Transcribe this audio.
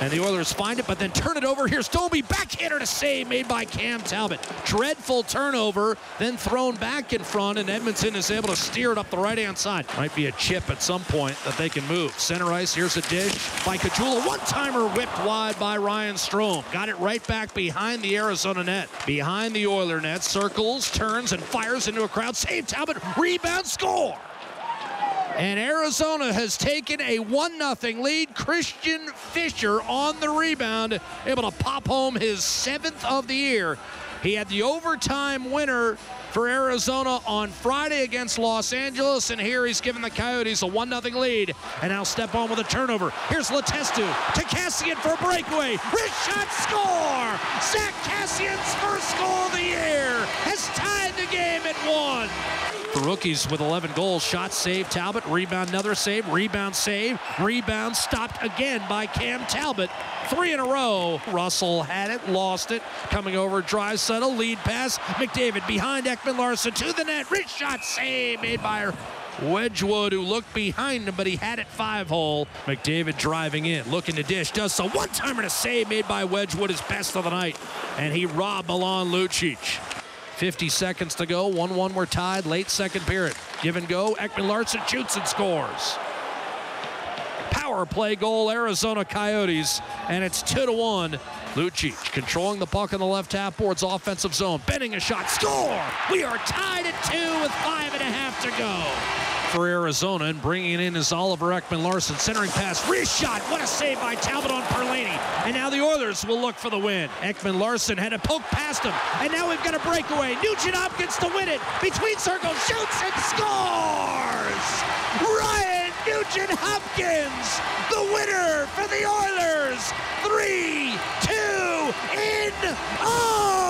And the Oilers find it, but then turn it over. Here's Domi, backhander to save made by Cam Talbot. Dreadful turnover, then thrown back in front, and Edmondson is able to steer it up the right-hand side. Might be a chip at some point that they can move. Center ice, here's a dish by Caggiula. One-timer whipped wide by Ryan Strome. Got it right back behind the Arizona net. Behind the Oiler net, circles, turns, and fires into a crowd. Save Talbot, rebound, score! And Arizona has taken a 1 0 lead. Christian Fischer on the rebound, able to pop home his seventh of the year. He had the overtime winner for Arizona on Friday against Los Angeles, and here he's given the Coyotes a 1 0 lead. And now step on with a turnover. Here's Letestu to Kassian for a breakaway. Wrist shot score! Zack Kassian's first goal of the year has tied the game at one. The rookies with 11 goals. Shot save, Talbot. Rebound, another save. Rebound, save. Rebound stopped again by Cam Talbot. Three in a row. Russell had it, lost it. Coming over, drive settle, lead pass. McDavid behind Ekman Larsson to the net. Rich shot save made by Wedgewood, who looked behind him, but he had it five hole. McDavid driving in, looking to dish, does so. One timer to save made by Wedgewood, his best of the night. And he robbed Milan Lucic. 50 seconds to go. 1 1 we're tied. Late second period. Give and go. Ekman Larsson shoots and scores. Power play goal, Arizona Coyotes, and it's 2 to 1. Lucic controlling the puck in the left half boards offensive zone. Bending a shot. Score! We are tied at two with five and a half to go for Arizona, and bringing in is Oliver Ekman Larsson. Centering pass, wrist shot. What a save by Talbot on Perlini. And now the Oilers will look for the win. Ekman Larsson had a poke past him, and now we've got a breakaway. Nugent Hopkins to win it. Between circles, shoots and scores! Ryan Nugent Hopkins, the winner for the Oilers in. Oh!